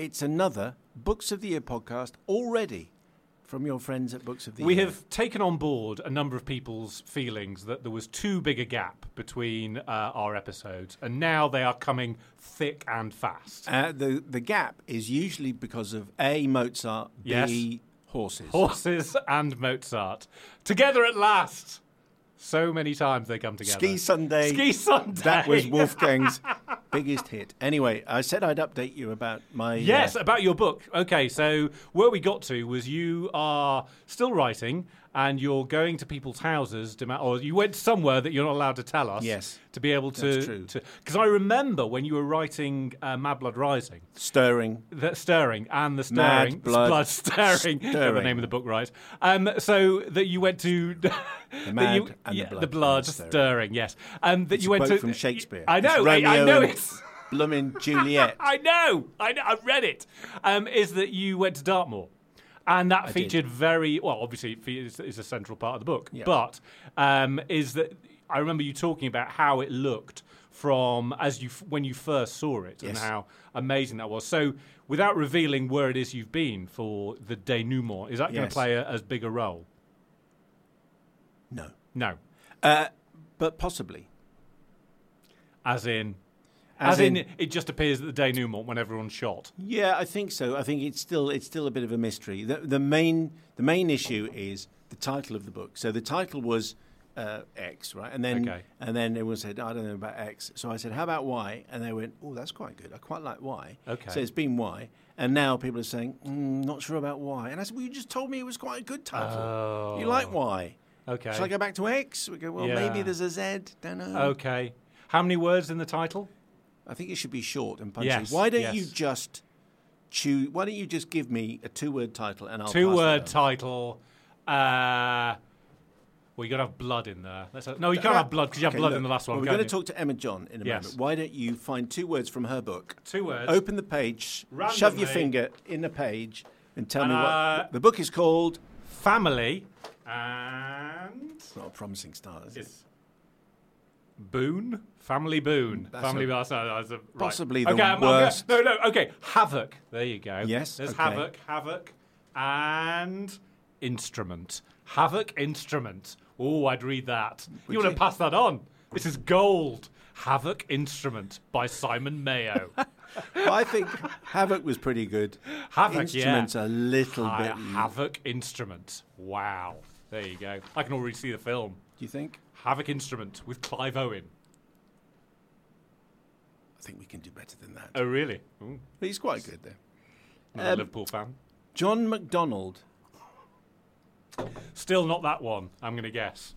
it's another Books of the Year podcast already from your friends at Books of the We Year. have taken on board a number of people's feelings that there was too big a gap between uh, our episodes, and now they are coming thick and fast. Uh, the, the gap is usually because of A, Mozart, Yes. B, horses. Horses and Mozart together at last. So many times they come together. Ski Sunday. Ski Sunday. That was Wolfgang's biggest hit. Anyway, I said I'd update you about my. uh, Yes, about your book. Okay, so where we got to was you are still writing and you're going to people's houses, or you went somewhere that you're not allowed to tell us. Yes, To be able to. Because I remember when you were writing uh, Mad Blood Rising, Stirring. the stirring and the Mad stirring, Blood stirring, got the name of the book right. Um, so that you went to the mad you, and the yeah, blood the blood and the stirring. stirring. Yes, um, that It's you went to from Shakespeare. I know, I, I know and it's. Bloomin' Juliet. I know, I know, I've read it. Um, is that you went to Dartmoor, and that did. featured very well. Obviously, it is, is a central part of the book, Yeah. but um, is that I remember you talking about how it looked from as you when you first saw it and how amazing that was. So, without revealing where it is you've been for the denouement, is that going to play a, as big a role? no. No, Uh, but possibly. as in. As As, in, in- it just appears at the denouement when everyone's shot. Yeah, I think so. I think it's still it's still a bit of a mystery. The, the main the main issue is the title of the book. So the title was uh, X, right? And then Okay. and then everyone said, I don't know about X. So I said, how about Y? And they went, oh, that's quite good. I quite like Y. Okay. So it's been Y, and now people are saying, mm, not sure about Y. And I said, well, you just told me it was quite a good title. Oh. You like Y. Okay. Shall I go back to X? We go, well, maybe there's a Z. Don't know. Okay. How many words in the title? I think it should be short and punchy. Yes, Why don't yes. you just choose? Why don't you just give me a two-word title and I'll two-word title. Uh, well, you got to have blood in there. Have, no, you can't have blood because you have blood look, in the last one. Well, we're going to talk to Emma John in a Yes. moment. Why don't you find two words from her book? Two words. Open the page, shove your finger in the page, and tell And, me uh, what the book is called. family and It's not a promising start, is it? Boone. Family Boone. That's family. a- that's a, right. possibly the okay, I'm- I'm worst. no, no. Okay, Havoc. There you go. Yes, There's okay. Havoc. Havoc and instrument. Havoc instrument. Oh, I'd read that. you want to pass that on? This is gold. Havoc instrument by Simon Mayo. Well, I think Havoc was pretty good. Havoc, Instruments yeah. a little bit. Havoc instrument. Wow. There you go. I can already see the film. Do you think? Havoc instrument with Clive Owen. I think we can do better than that. Oh, really? Ooh, But he's quite good there. Um, Liverpool fan. John McDonald. Still not that one. I'm going to guess.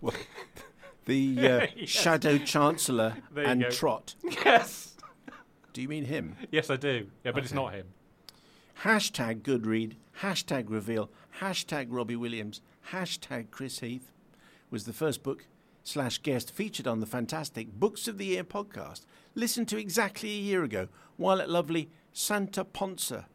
Well, the uh. Shadow Chancellor There you and go. Trot. Yes. Do you mean him? Yes, I do. Yeah, but it's not him. Hashtag good read, hashtag reveal, hashtag Robbie Williams, hashtag Chris Heath was the first book slash guest featured on the fantastic Books of the Year podcast, listened to exactly a year ago while at lovely Santa Ponsa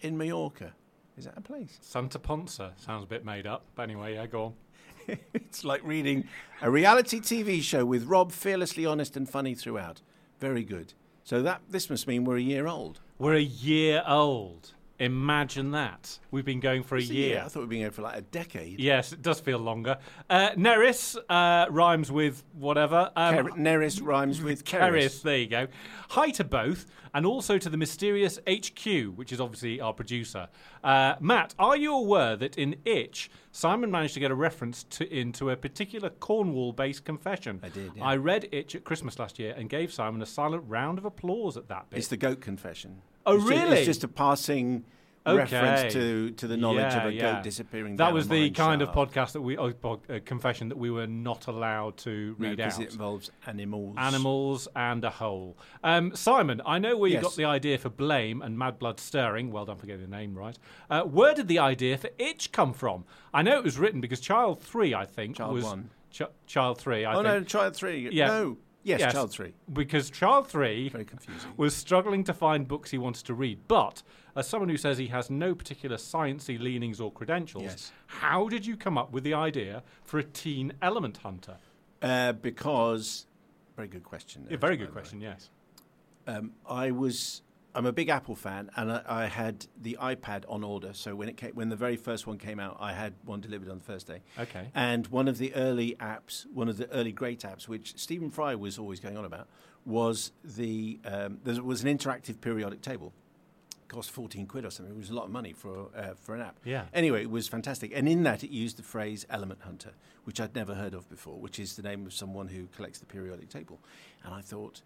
in Mallorca. Is that a place? Santa Ponsa sounds a bit made up. But anyway, yeah, go on. it's like reading a reality TV show with Rob fearlessly honest and funny throughout. Very good. So that this must mean we're a year old. We're a year old. Imagine that. We've been going for a year. I thought we'd been here for like a decade. Yes, it does feel longer. Uh, Neris uh, rhymes with whatever. Um, Ker- Neris rhymes with Keris, Keris. there you go. Hi to both, and also to the mysterious HQ, which is obviously our producer. Uh, Matt, are you aware that in Itch, Simon managed to get a reference to into a particular Cornwall-based confession? I did, yeah. I read Itch at Christmas last year and gave Simon a silent round of applause at that bit. It's the goat confession. Oh, It's really? it's just a passing Okay. reference to, to the knowledge Yeah, of a yeah. goat disappearing. That was the kind of podcast that we, oh, uh, confession that we were not allowed to No, read 'cause out. it involves animals. Animals and a hole. Um, Simon, I know where you Yes. got the idea for blame and mad blood stirring. Well done for getting the name right. Uh, where did the idea for itch come from? I know it was written because Child Three, I think, Child was one. Ch- Child Three. I Oh think, no, child three. Yeah. No. Yes, Yes. child three. because Child Three Very confusing. was struggling to find books he wanted to read. But as someone who says he has no particular sciencey leanings or credentials, Yes. how did you come up with the idea for a teen element hunter? Uh, because very good question. A very by good the way. question. Yes. Um, I was. I'm a big Apple fan, and I, I had the iPad on order. So when it came, when the very first one came out, I had one delivered on the first day. Okay. And one of the early apps, one of the early great apps, which Stephen Fry was always going on about, was the um, there was an interactive periodic table. Cost 14 quid or something. It was a lot of money for uh, for an app. Yeah. Anyway, it was fantastic. And in that, it used the phrase element hunter, which I'd never heard of before, which is the name of someone who collects the periodic table. And I thought,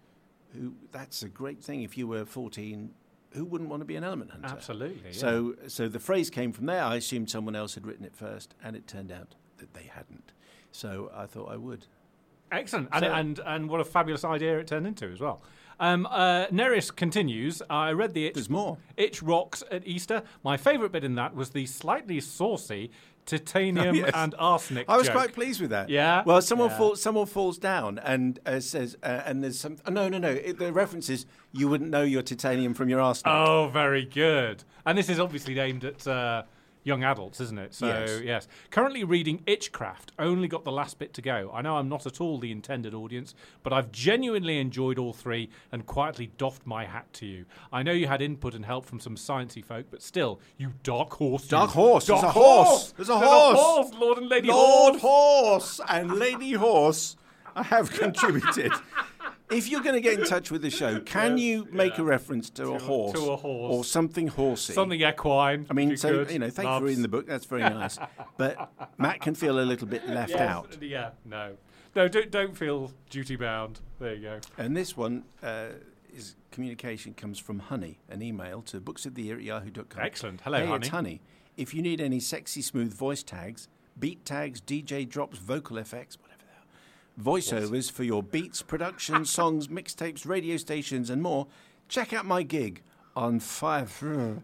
who that's a great thing. If you were 14, who wouldn't want to be an element hunter? Absolutely. yeah. So, so the phrase came from there. I assumed someone else had written it first, and it turned out that they hadn't. So I thought I would. Excellent, and, and and what a fabulous idea it turned into as well. Um, uh, Neris continues. I read the itch, There's more. itch rocks at Easter. My favourite bit in that was the slightly saucy titanium yes. and arsenic. I was joke. quite pleased with that. Yeah? Well, someone Yeah. falls. Someone falls down and uh, says, uh, and there's some. oh, no, no, no. It, the reference is you wouldn't know your titanium from your arsenic. Oh, very good. And this is obviously aimed at uh, young adults, isn't it? So Yes. yes. Currently reading Itchcraft. Only got the last bit to go. I know I'm not at all the intended audience, but I've genuinely enjoyed all three and quietly doffed my hat to you. I know you had input and help from some sciencey folk, but still, you dark horse. Dark horse. Dark There's a horse. There's a horse. horse. Lord and Lady Lord Horse. Horse and Lady Horse I have contributed. If you're going to get in touch with the show, can you make a reference to, a a- horse, to a horse. or something horsey? Something equine. I mean, so could. you know, thank you for reading the book. That's very nice. But Matt can feel a little bit left Yes, out. Yeah, no. No, don't, don't feel duty bound. There you go. And this one uh, is communication comes from Honey, an email to booksoftheyear at yahoo.com. Excellent. Hello, hey, Honey. it's Honey. If you need any sexy smooth voice tags, beat tags, DJ drops, vocal effects, whatever voiceovers for your beats, productions, songs, mixtapes, radio stations, and more, check out my gig on Fiverr.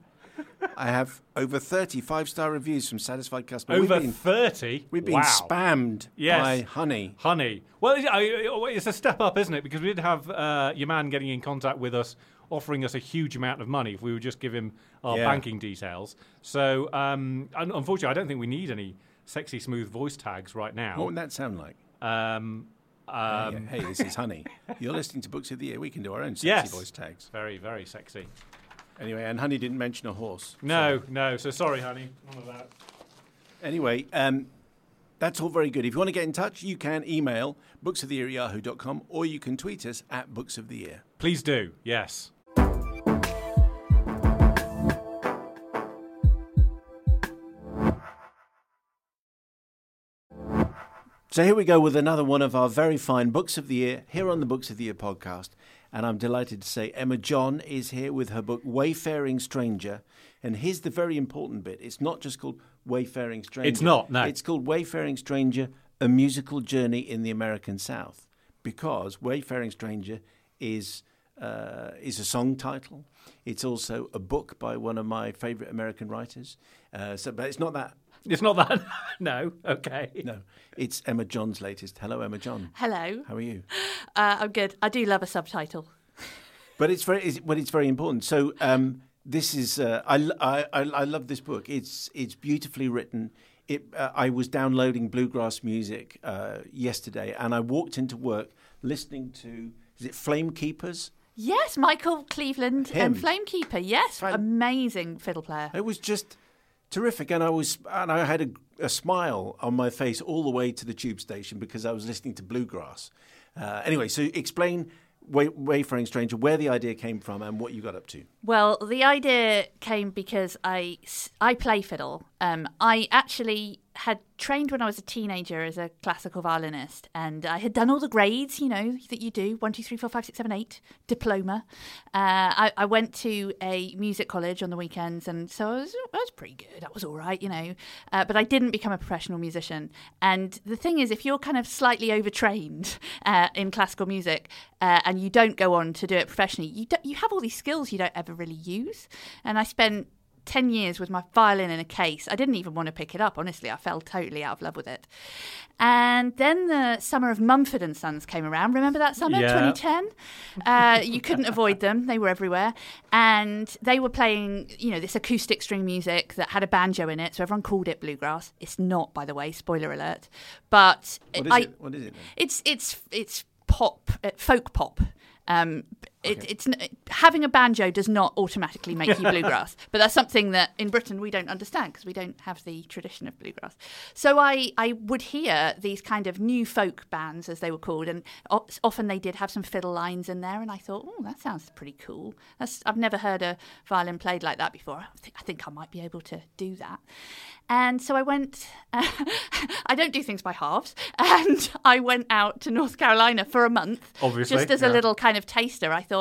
I have over 30 five star reviews from satisfied customers. Over we've been, 30? we've been wow. spammed Yes. by Honey. Honey. Well, it's a step up, isn't it? Because we did have uh, your man getting in contact with us, offering us a huge amount of money if we would just give him our Yeah. banking details. So, um, unfortunately, I don't think we need any sexy, smooth voice tags right now. What would that sound like? Um, um, Yeah, Hey, this is Honey. You're listening to Books of the Year. We can do our own sexy Yes. voice tags. Very, very sexy. Anyway, and Honey didn't mention a horse. No, no. So sorry, honey. None of that. Anyway, um, that's all very good. If you want to get in touch, you can email booksoftheyear at yahoo.com or you can tweet us at Books of the Year. Please do. Yes. So here we go with another one of our very fine Books of the Year here on the Books of the Year podcast. And I'm delighted to say Emma John is here with her book Wayfaring Stranger. And here's the very important bit it's not just called Wayfaring Stranger. It's not, no. It's called Wayfaring Stranger A Musical Journey in the American South. Because Wayfaring Stranger is, uh, is a song title. It's also a book by one of my favorite American writers. Uh, so, but it's not that. It's not that. no. Okay. No, it's Emma John's latest. Hello, Emma John. Hello. How are you? Uh, I'm good. I do love a subtitle. But it's very, it's, well, it's very important. So um, this is, uh, I, l- I, I, I love this book. It's, it's beautifully written. It, uh, I was downloading bluegrass music uh, yesterday, and I walked into work listening to, is it Flame Keepers? Yes, Michael Cleveland Him. and Flamekeeper. Yes, Fan- amazing fiddle player. It was just terrific, and I was and I had a, a smile on my face all the way to the tube station because I was listening to bluegrass. Uh, anyway, so explain Way, Wayfaring Stranger where the idea came from and what you got up to. Well, the idea came because I, I play fiddle. Um, I actually had trained when I was a teenager as a classical violinist, and I had done all the grades, you know, that you do one, two, three, four, five, six, seven, eight, diploma. Uh, I, I went to a music college on the weekends, and so I was, I was pretty good. I was all right, you know, uh, but I didn't become a professional musician. And the thing is, if you're kind of slightly overtrained uh, in classical music uh, and you don't go on to do it professionally, you you have all these skills you don't ever really use. And I spent 10 years with my violin in a case. I didn't even want to pick it up, honestly. I fell totally out of love with it. And then the summer of Mumford and Sons came around. Remember that summer, Yeah. 2010? Uh, you couldn't avoid them. They were everywhere. And they were playing, you know, this acoustic string music that had a banjo in it. So everyone called it bluegrass. It's not, by the way, spoiler alert. But What is I, it? What is it? Then? it's it's it's pop, uh, folk pop. Um, it, it's having a banjo does not automatically make you bluegrass, but that's something that in Britain we don't understand because we don't have the tradition of bluegrass. So I I would hear these kind of new folk bands as they were called, and often they did have some fiddle lines in there, and I thought, oh, that sounds pretty cool. That's I've never heard a violin played like that before. I think I, think I might be able to do that. And so I went, I don't do things by halves. And I went out to North Carolina for a month. Obviously, Just as a little kind of taster. I thought,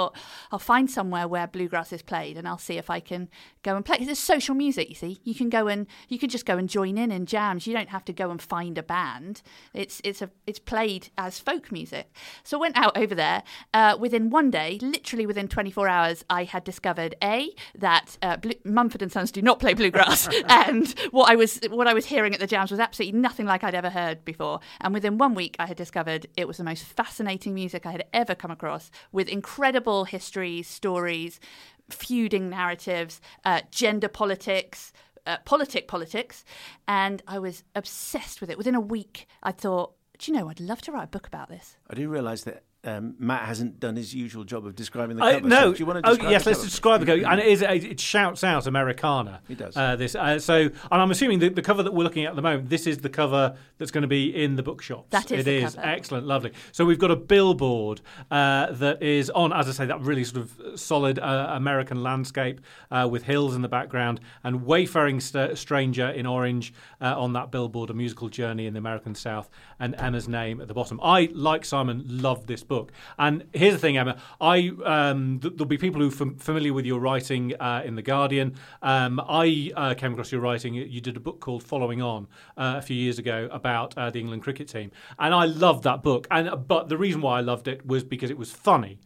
I'll find somewhere where bluegrass is played and I'll see if I can go and play. It's social music, you see. You can go and, you can just go and join in in jams. You don't have to go and find a band. It's, it's, a, it's played as folk music. So I went out over there. Uh, within one day, literally within 24 hours, I had discovered A, that uh, Blue- Mumford and Sons do not play bluegrass. and what I was what I was hearing at the jams was absolutely nothing like I'd ever heard before. And within one week, I had discovered it was the most fascinating music I had ever come across, with incredible histories, stories, feuding narratives, uh, gender politics. Uh, politic politics, and I was obsessed with it. Within a week, I thought, do you know, I'd love to write a book about this. I do realise that um, Matt hasn't done his usual job of describing the Uh, cover. no. so do you want to oh, describe yes, the let's cover? describe the cover. And it is it shouts out Americana. It does. Uh, this uh, so, and I'm assuming the, the cover that we're looking at at the moment. This is the cover that's going to be in the bookshops. That is It the is cover. excellent, lovely. So we've got a billboard uh, that is on, as I say, that really sort of solid uh, American landscape uh, with hills in the background and wayfaring st- stranger in orange uh, on that billboard, a musical journey in the American South, and Emma's name at the bottom. I, like Simon, love this book. And here's the thing, Emma. I um, th- there'll be people who are fam- familiar with your writing uh, in the Guardian. Um, I uh, came across your writing. You did a book called Following On uh, a few years ago about uh, the England cricket team, and I loved that book. And but the reason why I loved it was because it was funny.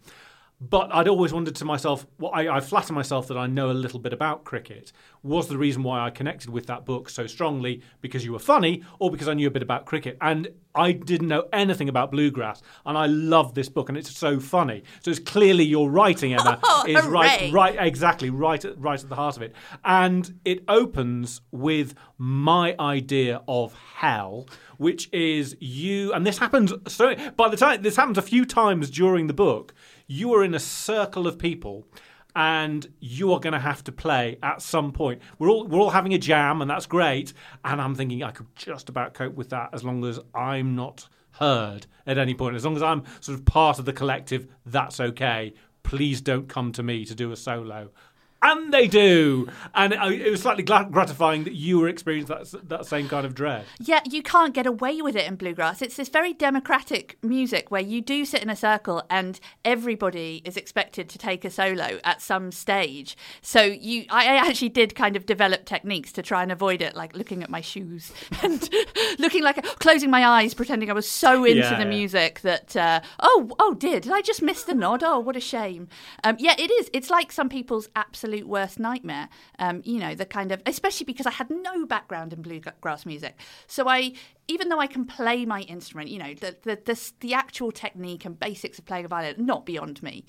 But I'd always wondered to myself, well, I, I flatter myself that I know a little bit about cricket. Was the reason why I connected with that book so strongly because you were funny or because I knew a bit about cricket? And I didn't know anything about bluegrass. And I love this book and it's so funny. So it's clearly your writing, Emma, Oh, is right, hooray. right, exactly, right at, right at the heart of it. And it opens with my idea of hell, which is you, and this happens. So by the time this happens a few times during the book, you are in a circle of people. And you are going to have to play at some point. We're all we're all having a jam, and that's great. And I'm thinking I could just about cope with that as long as I'm not heard at any point. As long as I'm sort of part of the collective, that's okay. Please don't come to me to do a solo. And they do. And it, it was slightly gratifying that you were experiencing that, that same kind of dread. Yeah, you can't get away with it in bluegrass. It's this very democratic music where you do sit in a circle and everybody is expected to take a solo at some stage. So you, I I actually did kind of develop techniques to try and avoid it, like looking at my shoes and looking like closing my eyes, pretending I was so into Yeah, the yeah. music that uh, oh oh dear, did I just miss the nod? Oh, what a shame. Um, yeah, it is. It's like some people's absolute worst nightmare. Um, you know, the kind of especially because I had no background in bluegrass music, so I even though I can play my instrument, you know, the the the, the actual technique and basics of playing a violin not beyond me,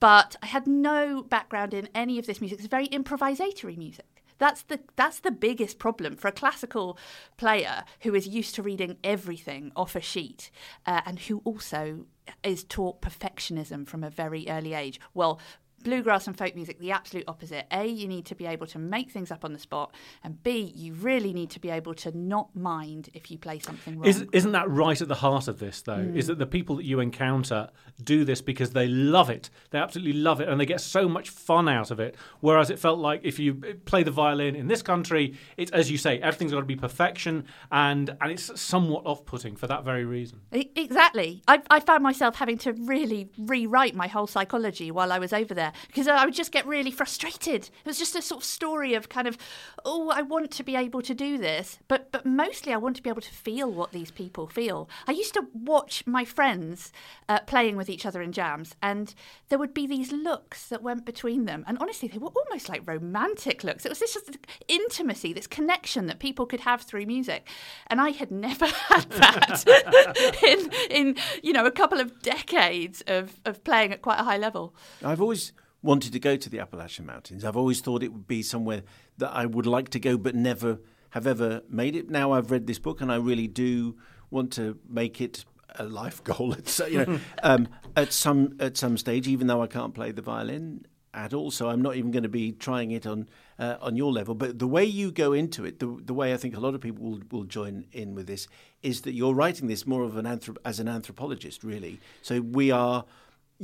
but I had no background in any of this music. It's very improvisatory music. That's the that's the biggest problem for a classical player who is used to reading everything off a sheet uh, and who also is taught perfectionism from a very early age. Well, bluegrass and folk music, the absolute opposite. A, you need to be able to make things up on the spot, and B, you really need to be able to not mind if you play something wrong. Is, isn't that right at the heart of this, though? Is hmm. that the people that you encounter do this because they love it? They absolutely love it and they get so much fun out of it. Whereas it felt like if you eh, play the violin in this country, it's, as you say, everything's got to be perfection and, and it's somewhat off putting for that very reason. Exactly. I, I found myself having to really rewrite my whole psychology while I was over there because I would just get really frustrated. It was just a sort of story of kind of, oh, I want to be able to do this, but but mostly I want to be able to feel what these people feel. I used to watch my friends uh, playing with each other in jams, and there would be these looks that went between them, and honestly, they were almost like romantic looks. It was this just intimacy, this connection that people could have through music, and I had never had that in in you know a couple of decades of of playing at quite a high level. I've always wanted to go to the Appalachian Mountains. I've always thought it would be somewhere that I would like to go, but never have ever made it. Now I've read this book, and I really do want to make it a life goal. Uh, you know, um, at some at some stage, even though I can't play the violin at all, so I'm not even going to be trying it on uh, on your level. But the way you go into it, the the way I think a lot of people will, will join in with this is that you're writing this more of an anthrop- as an anthropologist, really. So we are.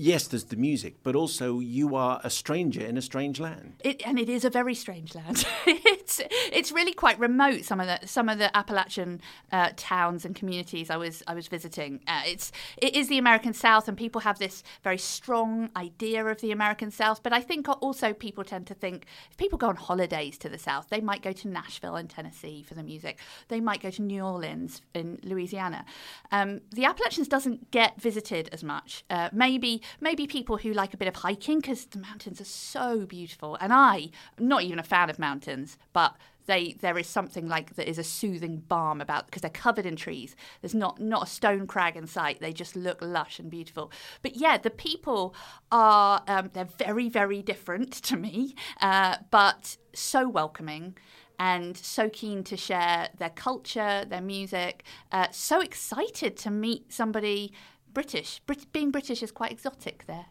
Yes, there's the music, but also you are a stranger in a strange land. It, and it is a very strange land. it's it's really quite remote. Some of the some of the Appalachian uh, towns and communities I was I was visiting. Uh, it's it is the American South, and people have this very strong idea of the American South. But I think also people tend to think if people go on holidays to the South, they might go to Nashville in Tennessee for the music. They might go to New Orleans in Louisiana. Um, the Appalachians doesn't get visited as much. Uh, maybe maybe people who like a bit of hiking because the mountains are so beautiful. And I, not even a fan of mountains, but they there is something like that is a soothing balm about because they're covered in trees. There's not not a stone crag in sight. They just look lush and beautiful. But yeah, the people are um, they're very very different to me, uh, but so welcoming and so keen to share their culture, their music. Uh, so excited to meet somebody British. Brit- being British is quite exotic there.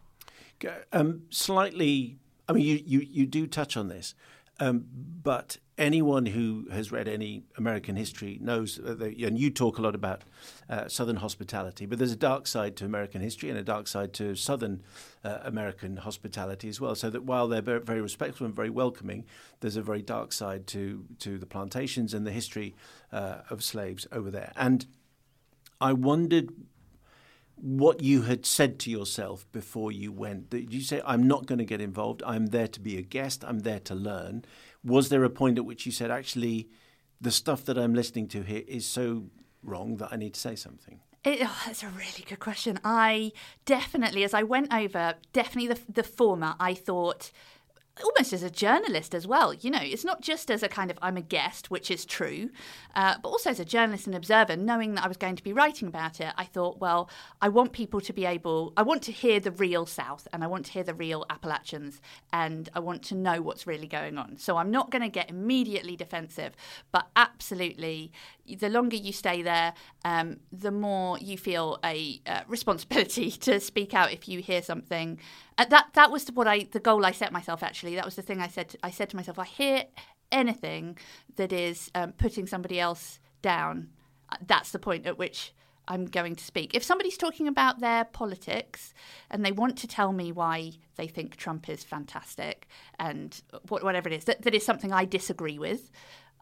Um, slightly, I mean, you, you, you do touch on this, um, but anyone who has read any American history knows, that, and you talk a lot about uh, Southern hospitality, but there's a dark side to American history and a dark side to Southern uh, American hospitality as well. So that while they're very, very respectful and very welcoming, there's a very dark side to, to the plantations and the history uh, of slaves over there. And I wondered what you had said to yourself before you went. Did you say, I'm not going to get involved? I'm there to be a guest. I'm there to learn. Was there a point at which you said, actually, the stuff that I'm listening to here is so wrong that I need to say something? It, oh, that's a really good question. I definitely, as I went over, definitely the, the former, I thought, almost as a journalist as well. You know, it's not just as a kind of I'm a guest, which is true, uh, but also as a journalist and observer, knowing that I was going to be writing about it, I thought, well, I want people to be able, I want to hear the real South and I want to hear the real Appalachians and I want to know what's really going on. So I'm not going to get immediately defensive, but absolutely, the longer you stay there, um, the more you feel a uh, responsibility to speak out if you hear something. Uh, that that was what I the goal I set myself. Actually, that was the thing I said. I said to myself, I hear anything that is um, putting somebody else down. uh, That's the point at which I'm going to speak. If somebody's talking about their politics and they want to tell me why they think Trump is fantastic and whatever it is, that, that is something I disagree with,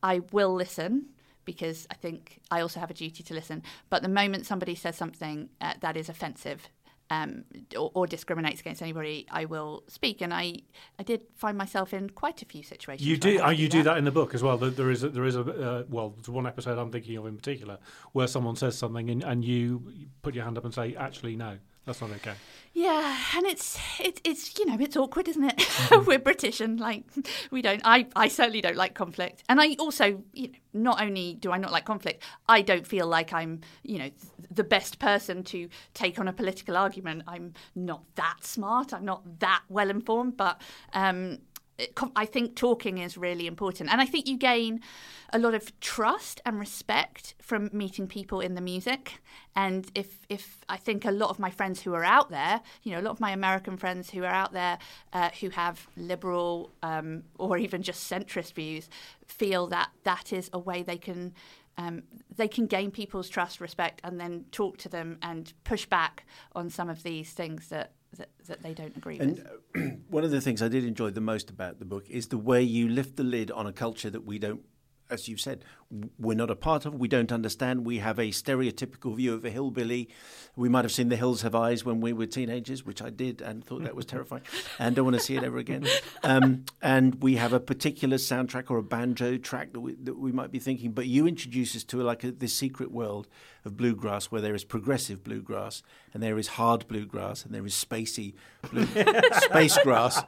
I will listen because I think I also have a duty to listen. But the moment somebody says something uh, that is offensive um, or, or discriminates against anybody, I will speak. And I, I did find myself in quite a few situations. You do. Uh, you do that in the book as well. There- There is a, there is a uh, well, there's one episode I'm thinking of in particular where someone says something and, and you put your hand up and say, actually, no, that's not okay. Yeah, and it's it's it's you know it's awkward, isn't it? Mm-hmm. We're British and like we don't. I I certainly don't like conflict, and I also you know not only do I not like conflict, I don't feel like I'm you know the best person to take on a political argument. I'm not that smart. I'm not that well informed, but um, I think talking is really important, and I think you gain a lot of trust and respect from meeting people in the music. And if if I think a lot of my friends who are out there, you know, a lot of my American friends who are out there uh, who have liberal um, or even just centrist views, feel that that is a way they can. Um, they can gain people's trust, respect, and then talk to them and push back on some of these things that that, that they don't agree and with. Uh, one of the things I did enjoy the most about the book is the way you lift the lid on a culture that we don't as you've said, we're not a part of, we don't understand. We have a stereotypical view of a hillbilly. We might have seen The Hills Have Eyes when we were teenagers, which I did and thought that was terrifying and don't want to see it ever again. Um, and we have a particular soundtrack or a banjo track that we, that we might be thinking, but you introduce us to like a, this secret world of bluegrass where there is progressive bluegrass and there is hard bluegrass and there is spacey blue, space grass,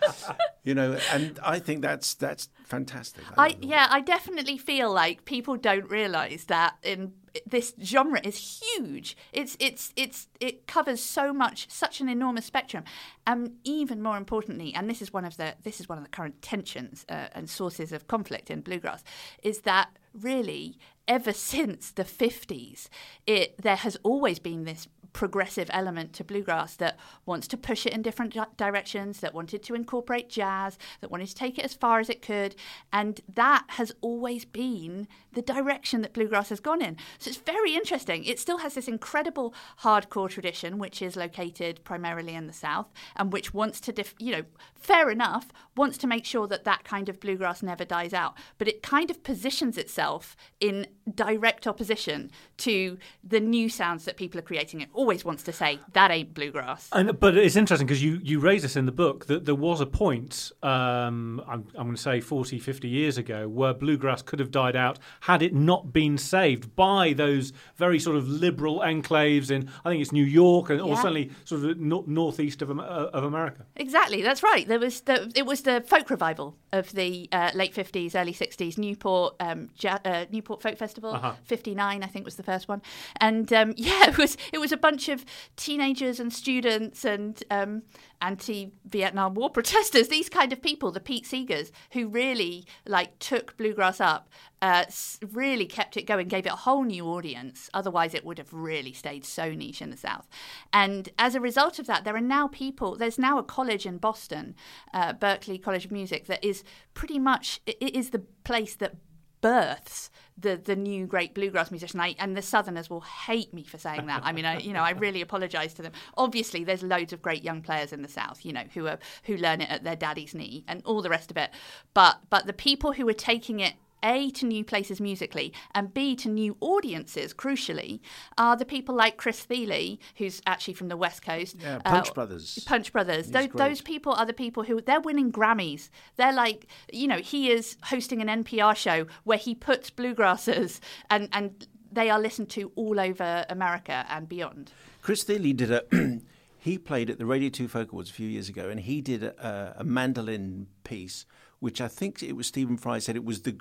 you know, and I think that's that's fantastic. I, I yeah, I definitely feel like people don't realise that in this genre is huge. It's it's it's it covers so much, such an enormous spectrum, and um, even more importantly, and this is one of the this is one of the current tensions uh, and sources of conflict in bluegrass, is that really ever since the 50s it there has always been this progressive element to bluegrass that wants to push it in different di- directions, that wanted to incorporate jazz, that wanted to take it as far as it could. And that has always been the direction that bluegrass has gone in. So it's very interesting. It still has this incredible hardcore tradition, which is located primarily in the South and which wants to, def- you know, fair enough, wants to make sure that that kind of bluegrass never dies out. But it kind of positions itself in direct opposition to the new sounds that people are creating. It always wants to say that ain't bluegrass. And, but it's interesting because you, you raise this in the book that there was a point, um, I'm, I'm going to say 40, 50 years ago, where bluegrass could have died out had it not been saved by those very sort of liberal enclaves in, I think it's New York, and, yeah. or certainly sort of no, northeast of, uh, of America. Exactly, that's right. There was the, it was the folk revival of the uh, late 50s, early 60s, Newport, um, ja- uh, Newport Folk Festival, uh-huh. 59, I think was the first one. And um, yeah, it was, it was a bunch of teenagers and students and um, anti-Vietnam War protesters, these kind of people, the Pete Seegers, who really like took bluegrass up, uh, really kept it going, gave it a whole new audience. Otherwise, it would have really stayed so niche in the South. And as a result of that, there are now people. There's now a college in Boston, uh, Berklee College of Music, that is pretty much it is the place that births the the new great bluegrass musician. I, and the Southerners will hate me for saying that. I mean, I you know I really apologise to them. Obviously, there's loads of great young players in the South, you know, who are who learn it at their daddy's knee and all the rest of it. But but the people who are taking it a, to new places musically, and B, to new audiences, crucially, are the people like Chris Thile, who's actually from the West Coast. Yeah, Punch uh, Brothers. Punch Brothers. Those, those, people are the people who, they're winning Grammys. They're like, you know, he is hosting an NPR show where he puts bluegrassers and, and they are listened to all over America and beyond. Chris Thile did a. he played at the Radio 2 Folk Awards a few years ago, and he did a, a mandolin piece, which I think it was Stephen Fry said it was the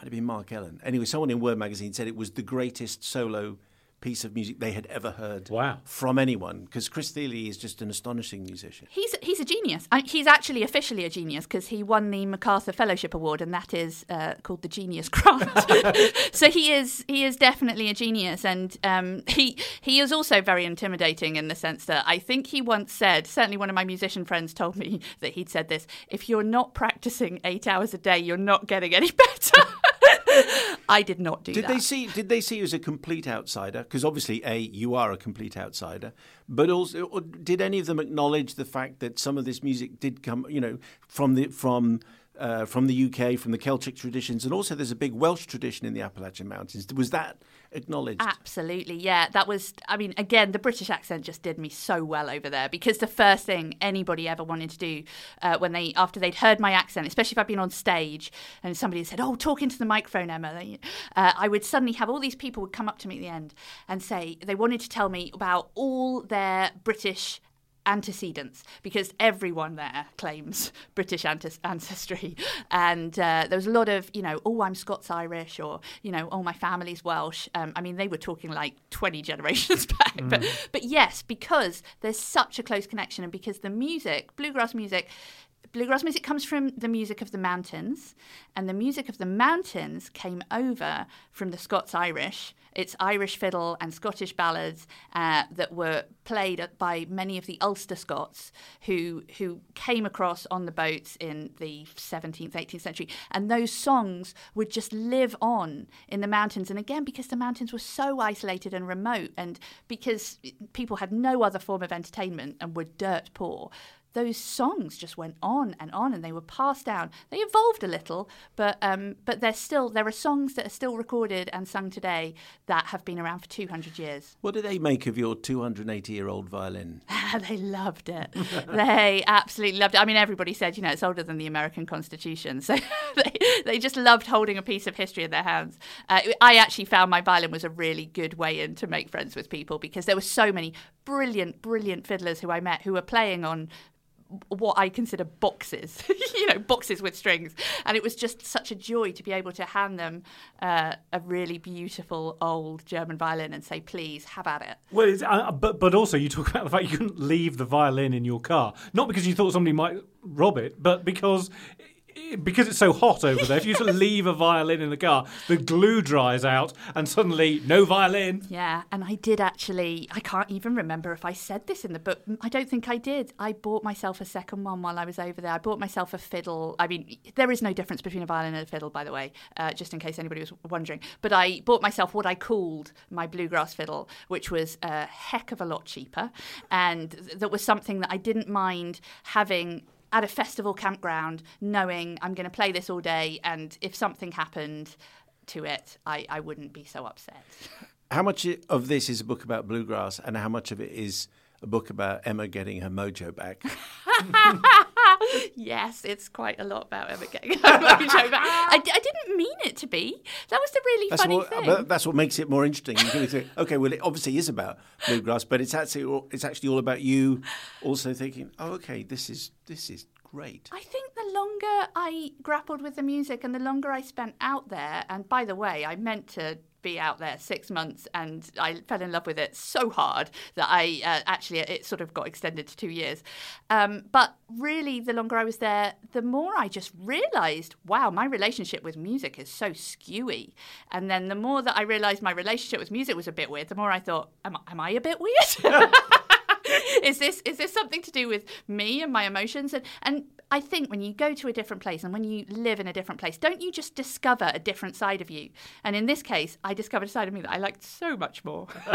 might have been Mark Ellen. Anyway, someone in Word magazine said it was the greatest solo piece of music they had ever heard wow. from anyone because Chris Thile is just an astonishing musician. He's he's a genius. I, he's actually officially a genius because he won the MacArthur Fellowship Award and that is uh, called the Genius Grant. so he is he is definitely a genius and um, he he is also very intimidating in the sense that I think he once said certainly one of my musician friends told me that he'd said this if you're not practicing 8 hours a day you're not getting any better. I did not do did that. Did they see? Did they see you as a complete outsider? Because obviously, a you are a complete outsider, but also, did any of them acknowledge the fact that some of this music did come, you know, from the from uh, from the UK, from the Celtic traditions, and also there's a big Welsh tradition in the Appalachian Mountains. Was that acknowledged? Absolutely, yeah. That was, I mean, again, the British accent just did me so well over there because the first thing anybody ever wanted to do uh, when they, after they'd heard my accent, especially if I'd been on stage and somebody said, "Oh, talk into the microphone, Emma," uh, I would suddenly have all these people would come up to me at the end and say they wanted to tell me about all their British antecedents because everyone there claims British ancestry. And uh, there was a lot of, you know, oh, I'm Scots Irish or, you know, oh, my family's Welsh. Um, I mean, they were talking like 20 generations back. Mm. But, but yes, because there's such a close connection and because the music, bluegrass music, bluegrass music comes from the music of the mountains, and the music of the mountains came over from the Scots Irish. It's Irish fiddle and Scottish ballads uh, that were played by many of the Ulster Scots who who came across on the boats in the 17th, 18th century, and those songs would just live on in the mountains. And again, because the mountains were so isolated and remote, and because people had no other form of entertainment and were dirt poor, those songs just went on and on, and they were passed down. They evolved a little, but um, but they're still there are songs that are still recorded and sung today that have been around for 200 years. What do they make of your 280 year old violin? they loved it. they absolutely loved it. I mean, everybody said, you know, it's older than the American Constitution. So they, they just loved holding a piece of history in their hands. Uh, I actually found my violin was a really good way in to make friends with people because there were so many brilliant, brilliant fiddlers who I met who were playing on what I consider boxes, you know, boxes with strings. And it was just such a joy to be able to hand them uh, a really beautiful old German violin and say, please, have at it. Well, uh, but but also you talk about the fact you couldn't leave the violin in your car, not because you thought somebody might rob it, but because because it's so hot over there. if you sort of leave a violin in the car, the glue dries out, and suddenly no violin. Yeah, and I did actually, I can't even remember if I said this in the book. I don't think I did. I bought myself a second one while I was over there. I bought myself a fiddle. I mean, there is no difference between a violin and a fiddle, by the way, uh, just in case anybody was wondering. But I bought myself what I called my bluegrass fiddle, which was a heck of a lot cheaper. And th- that was something that I didn't mind having at a festival campground, knowing I'm going to play this all day, and if something happened to it, I, I wouldn't be so upset. How much of this is a book about bluegrass, and how much of it is a book about Emma getting her mojo back? yes, it's quite a lot about Emma getting her mojo back. I, d- I didn't mean it to be. That was the really That's funny what, uh, thing. but that's what makes it more interesting. You can think, okay, well, it obviously is about bluegrass, but it's actually all- it's actually all about you also thinking, oh, okay, this is this is great. I think the longer I grappled with the music and the longer I spent out there, and by the way, I meant to be out there six months and I fell in love with it so hard that I uh, actually it sort of got extended to two years. Um, but really, the longer I was there, the more I just realized, wow, my relationship with music is so skewy. And then the more that I realized my relationship with music was a bit weird, the more I thought, am, am I a bit weird? is this is this something to do with me and my emotions and and I think when you go to a different place and when you live in a different place, don't you just discover a different side of you? And in this case, I discovered a side of me that I liked so much more.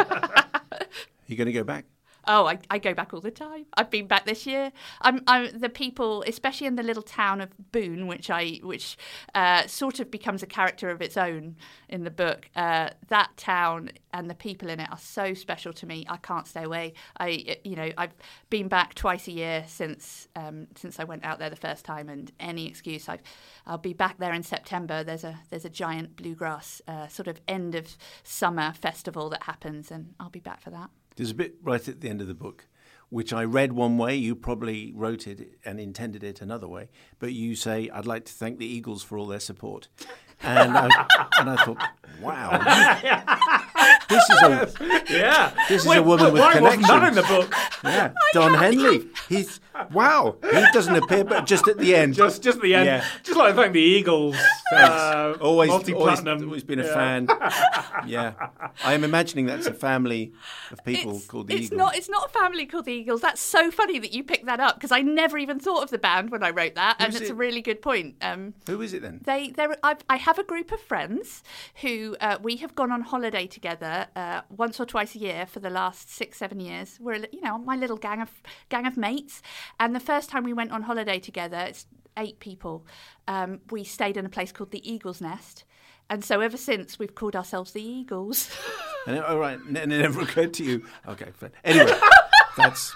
You're going to go back. Oh, I, I go back all the time. I've been back this year. I'm, I'm the people, especially in the little town of Boone, which I which uh, sort of becomes a character of its own in the book. Uh, that town and the people in it are so special to me. I can't stay away. I you know I've been back twice a year since um, since I went out there the first time, and any excuse I've I'll be back there in September. There's a there's a giant bluegrass uh, sort of end of summer festival that happens, and I'll be back for that. There's a bit right at the end of the book, which I read one way. You probably wrote it and intended it another way. But you say, "I'd like to thank the Eagles for all their support," and I, and I thought, "Wow, this is a Yeah, This is a woman with why wasn't that in the book? yeah, Don Henley. He's wow. He doesn't appear, but just at the end. Just just the end. Yeah. Just like to thank the Eagles. Uh, always, always, always been a Yeah. fan. yeah, I am imagining that's a family of people it's, called the it's Eagles. not it's not a family called the Eagles. That's so funny that you picked that up because I never even thought of the band when I wrote that, and it's it? a really good point. Um, Who is it then? they, there, I've, I have a group of friends who uh, we have gone on holiday together uh, once or twice a year for the last six, seven years. We're, you know, my little gang of gang of mates. And the first time we went on holiday together, it's eight people. Um, we stayed in a place called the Eagle's Nest. And so ever since, we've called ourselves the Eagles. And it, all right, and it never occurred to you. Okay, fine. Anyway, that's.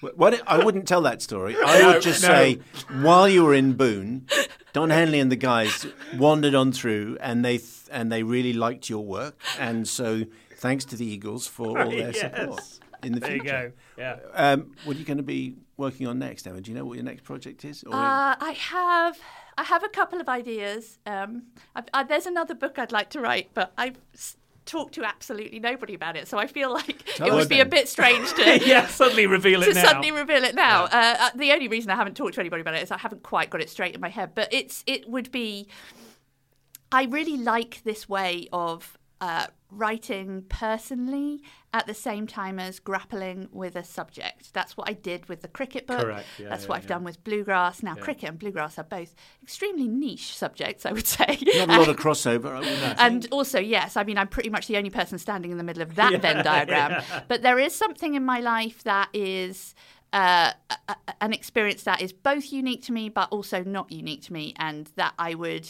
What I wouldn't tell that story. I would just no. say, while you were in Boone, Don Henley and the guys wandered on through, and they th- and they really liked your work, and so thanks to the Eagles for all their Yes. support in the There you future. go. Yeah. Um, what are you going to be working on next, Emma? Do you know what your next project is? Or Uh, I have I have a couple of ideas. Um, I've, I, there's another book I'd like to write, but I've s- talk to absolutely nobody about it. So I feel like Tell it would be a bit strange to yeah, suddenly reveal to it now. suddenly reveal it now. Uh, uh, the only reason I haven't talked to anybody about it is I haven't quite got it straight in my head. But it's it would be. I really like this way of uh, writing personally at the same time as grappling with a subject. That's what I did with the cricket book. Correct, yeah, That's yeah, what I've yeah. done with bluegrass. Now, cricket and bluegrass are both extremely niche subjects, I would say. Not a lot of crossover, I wouldn't think. And also, yes, I mean, I'm pretty much the only person standing in the middle of that Venn diagram. But there is something in my life that is uh, a- a- an experience that is both unique to me, but also not unique to me, and that I would.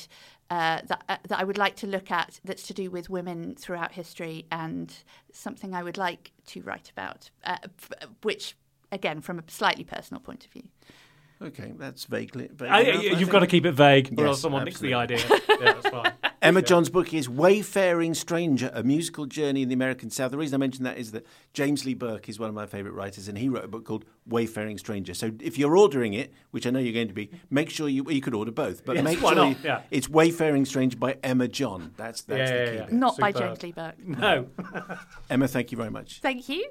Uh, that, uh, that I would like to look at that's to do with women throughout history and something I would like to write about, uh, f- which, again, from a slightly personal point of view. Okay, that's vaguely. vague I- enough, you've think. got to keep it vague, or Yes, else someone nicks the idea. yeah, that's fine. Emma John's book is Wayfaring Stranger, a musical journey in the American South. The reason I mention that is that James Lee Burke is one of my favourite writers, and he wrote a book called Wayfaring Stranger. So if you're ordering it, which I know you're going to be, make sure you you could order both, but Yes, make why sure not? you- Yeah. it's Wayfaring Stranger by Emma John. That's that's Yeah, the key. yeah. bit. Not by James Lee Burke. No. Emma, thank you very much. Thank you.